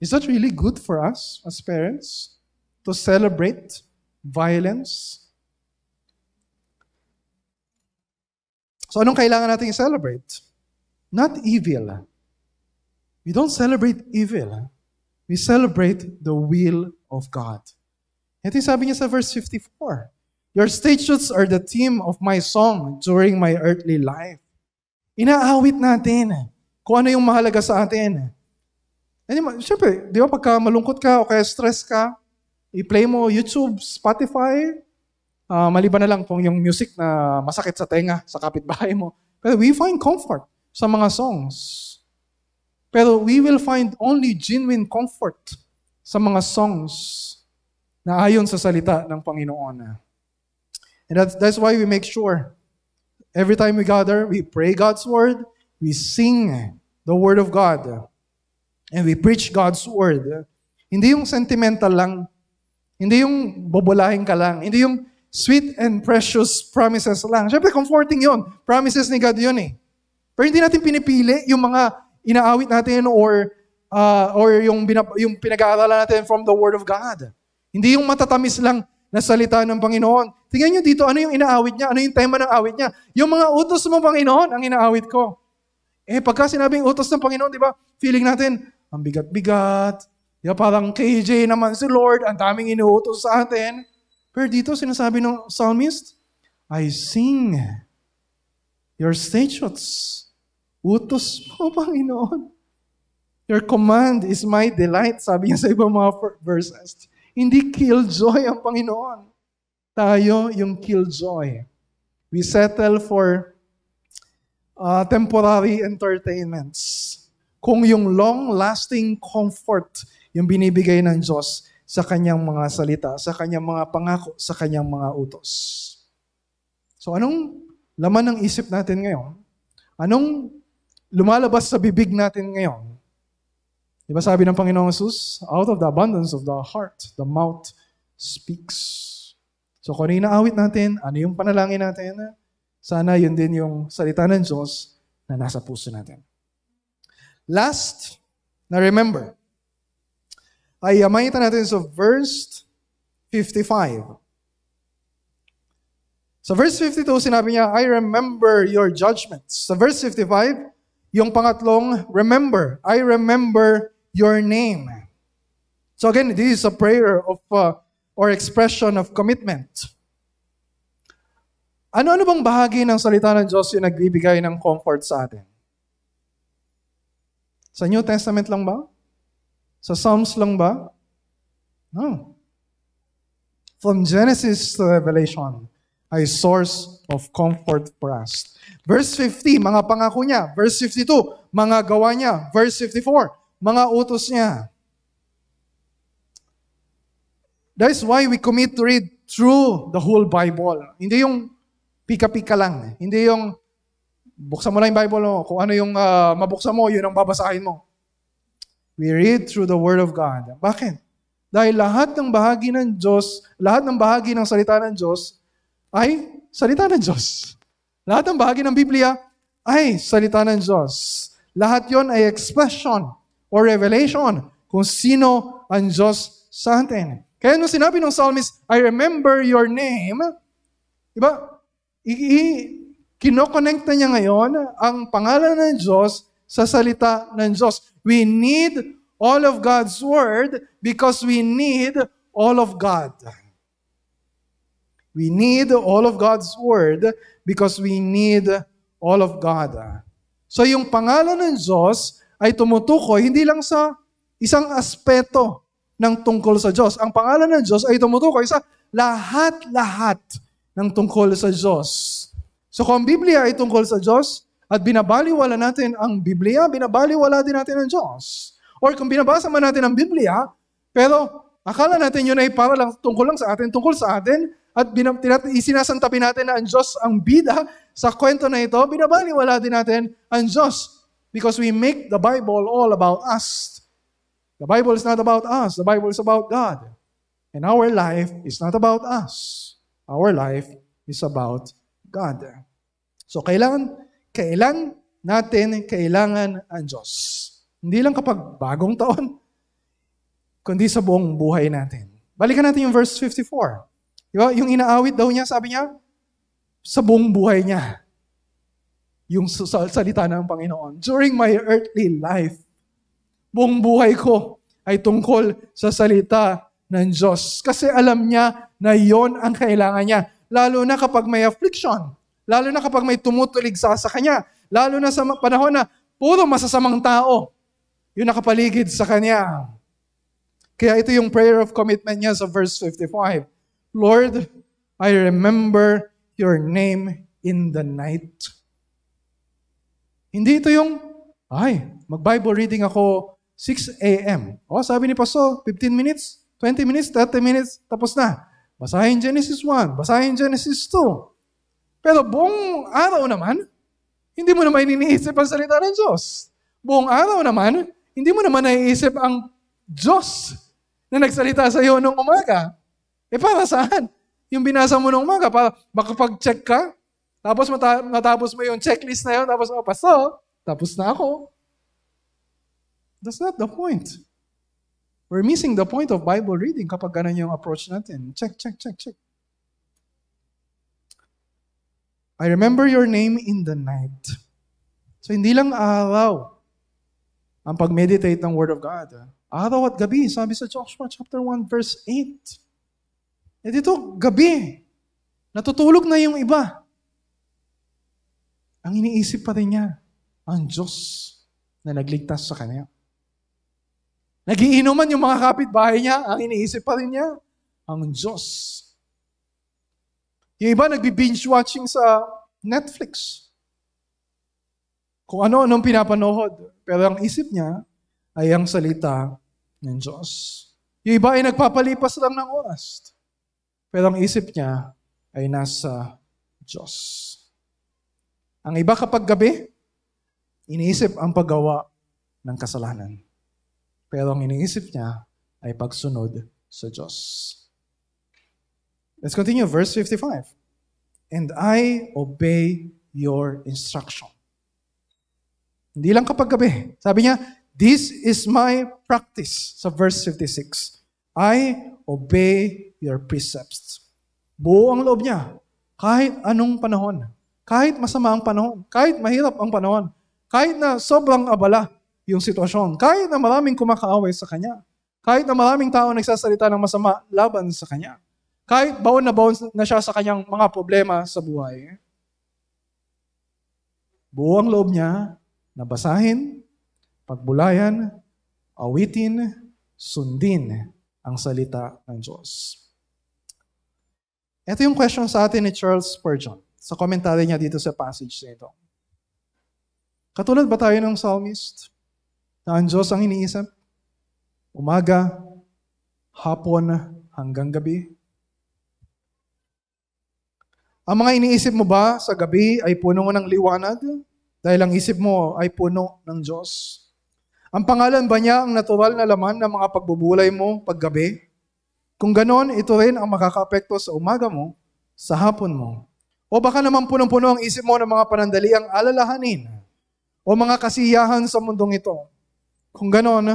Is that really good for us as parents to celebrate violence? So anong kailangan natin i-celebrate? Not evil. We don't celebrate evil. We celebrate the will of God. Ito sabi niya sa verse 54. Your statutes are the theme of my song during my earthly life. Inaawit natin kung ano yung mahalaga sa atin. And, Siyempre, di ba pagka malungkot ka o kaya stress ka, i-play mo YouTube, Spotify, uh, maliban na lang kung yung music na masakit sa tenga sa kapitbahay mo. Pero we find comfort sa mga songs. Pero we will find only genuine comfort sa mga songs na ayon sa salita ng Panginoon. And that's, that's why we make sure every time we gather, we pray God's word, we sing the word of God. And we preach God's word. Hindi yung sentimental lang. Hindi yung bobolahin ka lang. Hindi yung sweet and precious promises lang. Siyempre, comforting yon Promises ni God yun eh. Pero hindi natin pinipili yung mga inaawit natin or uh, or yung, binab- yung pinag-aaralan natin from the Word of God. Hindi yung matatamis lang na salita ng Panginoon. Tingnan nyo dito, ano yung inaawit niya? Ano yung tema ng awit niya? Yung mga utos mo, Panginoon, ang inaawit ko. Eh, pagka sinabing utos ng Panginoon, di ba, feeling natin, ang bigat-bigat. Yeah, parang KJ naman si Lord, ang daming inuutos sa atin. Pero dito sinasabi ng psalmist, I sing your statutes. Utos mo, Panginoon. Your command is my delight, sabi niya sa ibang mga verses. Hindi killjoy ang Panginoon. Tayo yung killjoy. We settle for uh, temporary entertainments kung yung long-lasting comfort yung binibigay ng Diyos sa kanyang mga salita, sa kanyang mga pangako, sa kanyang mga utos. So anong laman ng isip natin ngayon? Anong lumalabas sa bibig natin ngayon? Di ba sabi ng Panginoong Jesus, out of the abundance of the heart, the mouth speaks. So kung ano yung naawit natin, ano yung panalangin natin, sana yun din yung salita ng Diyos na nasa puso natin. Last, na remember, ay makita natin sa verse 55. Sa verse 52, sinabi niya, I remember your judgments. Sa verse 55, yung pangatlong, remember, I remember your name. So again, this is a prayer of uh, or expression of commitment. Ano-ano bang bahagi ng salita ng Diyos yung nagbibigay ng comfort sa atin? Sa New Testament lang ba? Sa Psalms lang ba? No. From Genesis to Revelation, a source of comfort for us. Verse 50, mga pangako niya. Verse 52, mga gawa niya. Verse 54, mga utos niya. That is why we commit to read through the whole Bible. Hindi yung pika-pika lang. Hindi yung Buksan mo lang yung Bible mo. Kung ano yung uh, mabuksan mo, yun ang babasahin mo. We read through the Word of God. Bakit? Dahil lahat ng bahagi ng Diyos, lahat ng bahagi ng salita ng Diyos ay salita ng Diyos. Lahat ng bahagi ng Biblia ay salita ng Diyos. Lahat yon ay expression or revelation kung sino ang Diyos sa atin. Kaya nung sinabi ng psalmist, I remember your name, diba? I- Kinokonekta niya ngayon ang pangalan ng Diyos sa salita ng Diyos. We need all of God's Word because we need all of God. We need all of God's Word because we need all of God. So yung pangalan ng Diyos ay tumutukoy hindi lang sa isang aspeto ng tungkol sa Diyos. Ang pangalan ng Diyos ay tumutukoy sa lahat-lahat ng tungkol sa Diyos. So kung Biblia ay tungkol sa Diyos at binabaliwala natin ang Biblia, binabaliwala din natin ang Diyos. Or kung binabasa man natin ang Biblia, pero akala natin yun ay para lang tungkol lang sa atin, tungkol sa atin, at binab- isinasantabi natin na ang Diyos ang bida sa kwento na ito, binabaliwala din natin ang Diyos. Because we make the Bible all about us. The Bible is not about us. The Bible is about God. And our life is not about us. Our life is about God. So kailangan, kailan natin kailangan ang Diyos. Hindi lang kapag bagong taon, kundi sa buong buhay natin. Balikan natin yung verse 54. Diba? Yung inaawit daw niya, sabi niya, sa buong buhay niya. Yung salita ng Panginoon. During my earthly life, buong buhay ko ay tungkol sa salita ng Diyos. Kasi alam niya na yon ang kailangan niya. Lalo na kapag may affliction. Lalo na kapag may tumutuligsa sa kanya. Lalo na sa panahon na puro masasamang tao yung nakapaligid sa kanya. Kaya ito yung prayer of commitment niya sa verse 55. Lord, I remember your name in the night. Hindi ito yung, ay, mag-Bible reading ako 6 a.m. O, sabi ni Pastor, 15 minutes, 20 minutes, 30 minutes, tapos na. Basahin Genesis 1, basahin Genesis 2. Pero buong araw naman, hindi mo naman iniisip ang salita ng Diyos. Buong araw naman, hindi mo naman naiisip ang Diyos na nagsalita sa iyo nung umaga. Eh para saan? Yung binasa mo nung umaga, para makapag-check ka, tapos mata- matapos mo yung checklist na yun, tapos, oh, paso, tapos na ako. That's not the point. We're missing the point of Bible reading kapag ganun yung approach natin. Check, check, check, check. I remember your name in the night. So hindi lang araw ang pag-meditate ng Word of God. Araw at gabi, sabi sa Joshua chapter 1 verse 8. Eh dito, gabi. Natutulog na yung iba. Ang iniisip pa rin niya, ang Diyos na nagligtas sa kanya. Nagiinuman yung mga kapitbahay niya, ang iniisip pa rin niya, ang Diyos. Yung iba nagbi-binge watching sa Netflix. Kung ano-anong pinapanood. Pero ang isip niya ay ang salita ng Diyos. Yung iba ay nagpapalipas lang ng oras. Pero ang isip niya ay nasa Diyos. Ang iba kapag gabi, iniisip ang paggawa ng kasalanan. Pero ang iniisip niya ay pagsunod sa Diyos. Let's continue, verse 55. And I obey your instruction. Hindi lang kapag gabi. Sabi niya, this is my practice sa verse 56. I obey your precepts. Buo ang loob niya. Kahit anong panahon. Kahit masama ang panahon. Kahit mahirap ang panahon. Kahit na sobrang abala yung sitwasyon. Kahit na maraming kumakaaway sa kanya. Kahit na maraming tao nagsasalita ng masama laban sa kanya. Kahit baon na baon na siya sa kanyang mga problema sa buhay. Buo ang loob niya na pagbulayan, awitin, sundin ang salita ng Diyos. Ito yung question sa atin ni Charles Spurgeon sa komentary niya dito sa passage na ito. Katulad ba tayo ng psalmist na ang Diyos ang iniisip? Umaga, hapon, hanggang gabi? Ang mga iniisip mo ba sa gabi ay puno ng liwanag? Dahil ang isip mo ay puno ng Diyos. Ang pangalan ba niya ang natural na laman ng mga pagbubulay mo paggabi? Kung ganon, ito rin ang makakapekto sa umaga mo, sa hapon mo. O baka naman punong-puno ang isip mo ng mga panandaliang alalahanin o mga kasiyahan sa mundong ito. Kung ganon,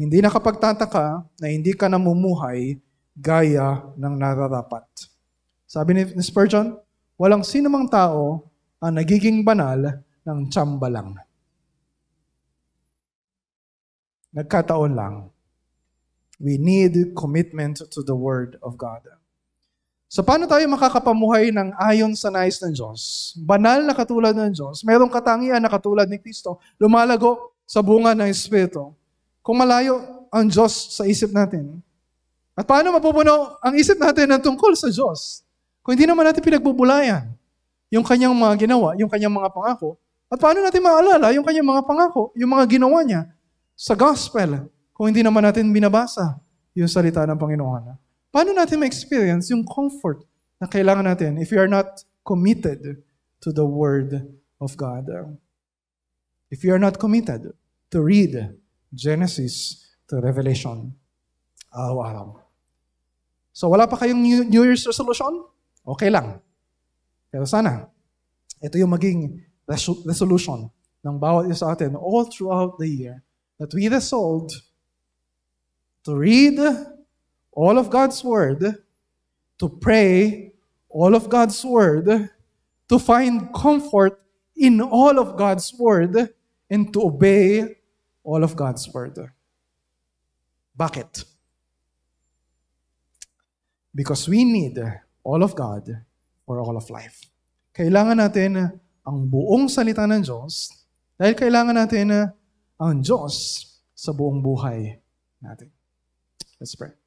hindi nakapagtataka na hindi ka namumuhay gaya ng nararapat. Sabi ni Spurgeon, walang sinumang tao ang nagiging banal ng tsamba lang. Nagkataon lang. We need commitment to the Word of God. So paano tayo makakapamuhay ng ayon sa nais ng Diyos? Banal na katulad ng Diyos, mayroong katangian na katulad ni Kristo, lumalago sa bunga ng Espiritu. Kung malayo ang Diyos sa isip natin, at paano mapupuno ang isip natin ng tungkol sa Diyos? Kung hindi naman natin pinagbubulayan yung kanyang mga ginawa, yung kanyang mga pangako, at paano natin maalala yung kanyang mga pangako, yung mga ginawa niya sa gospel, kung hindi naman natin binabasa yung salita ng Panginoon? Paano natin ma-experience yung comfort na kailangan natin if we are not committed to the Word of God? If you are not committed to read Genesis to Revelation araw-araw. So wala pa kayong New, New Year's resolution? Okay lang. Pero sana, ito yung maging res- resolution ng bawat isa sa atin all throughout the year that we resolved to read all of God's Word, to pray all of God's Word, to find comfort in all of God's Word, and to obey all of God's Word. Bakit? Because we need all of God for all of life. Kailangan natin ang buong salita ng Diyos dahil kailangan natin ang Diyos sa buong buhay natin. Let's pray.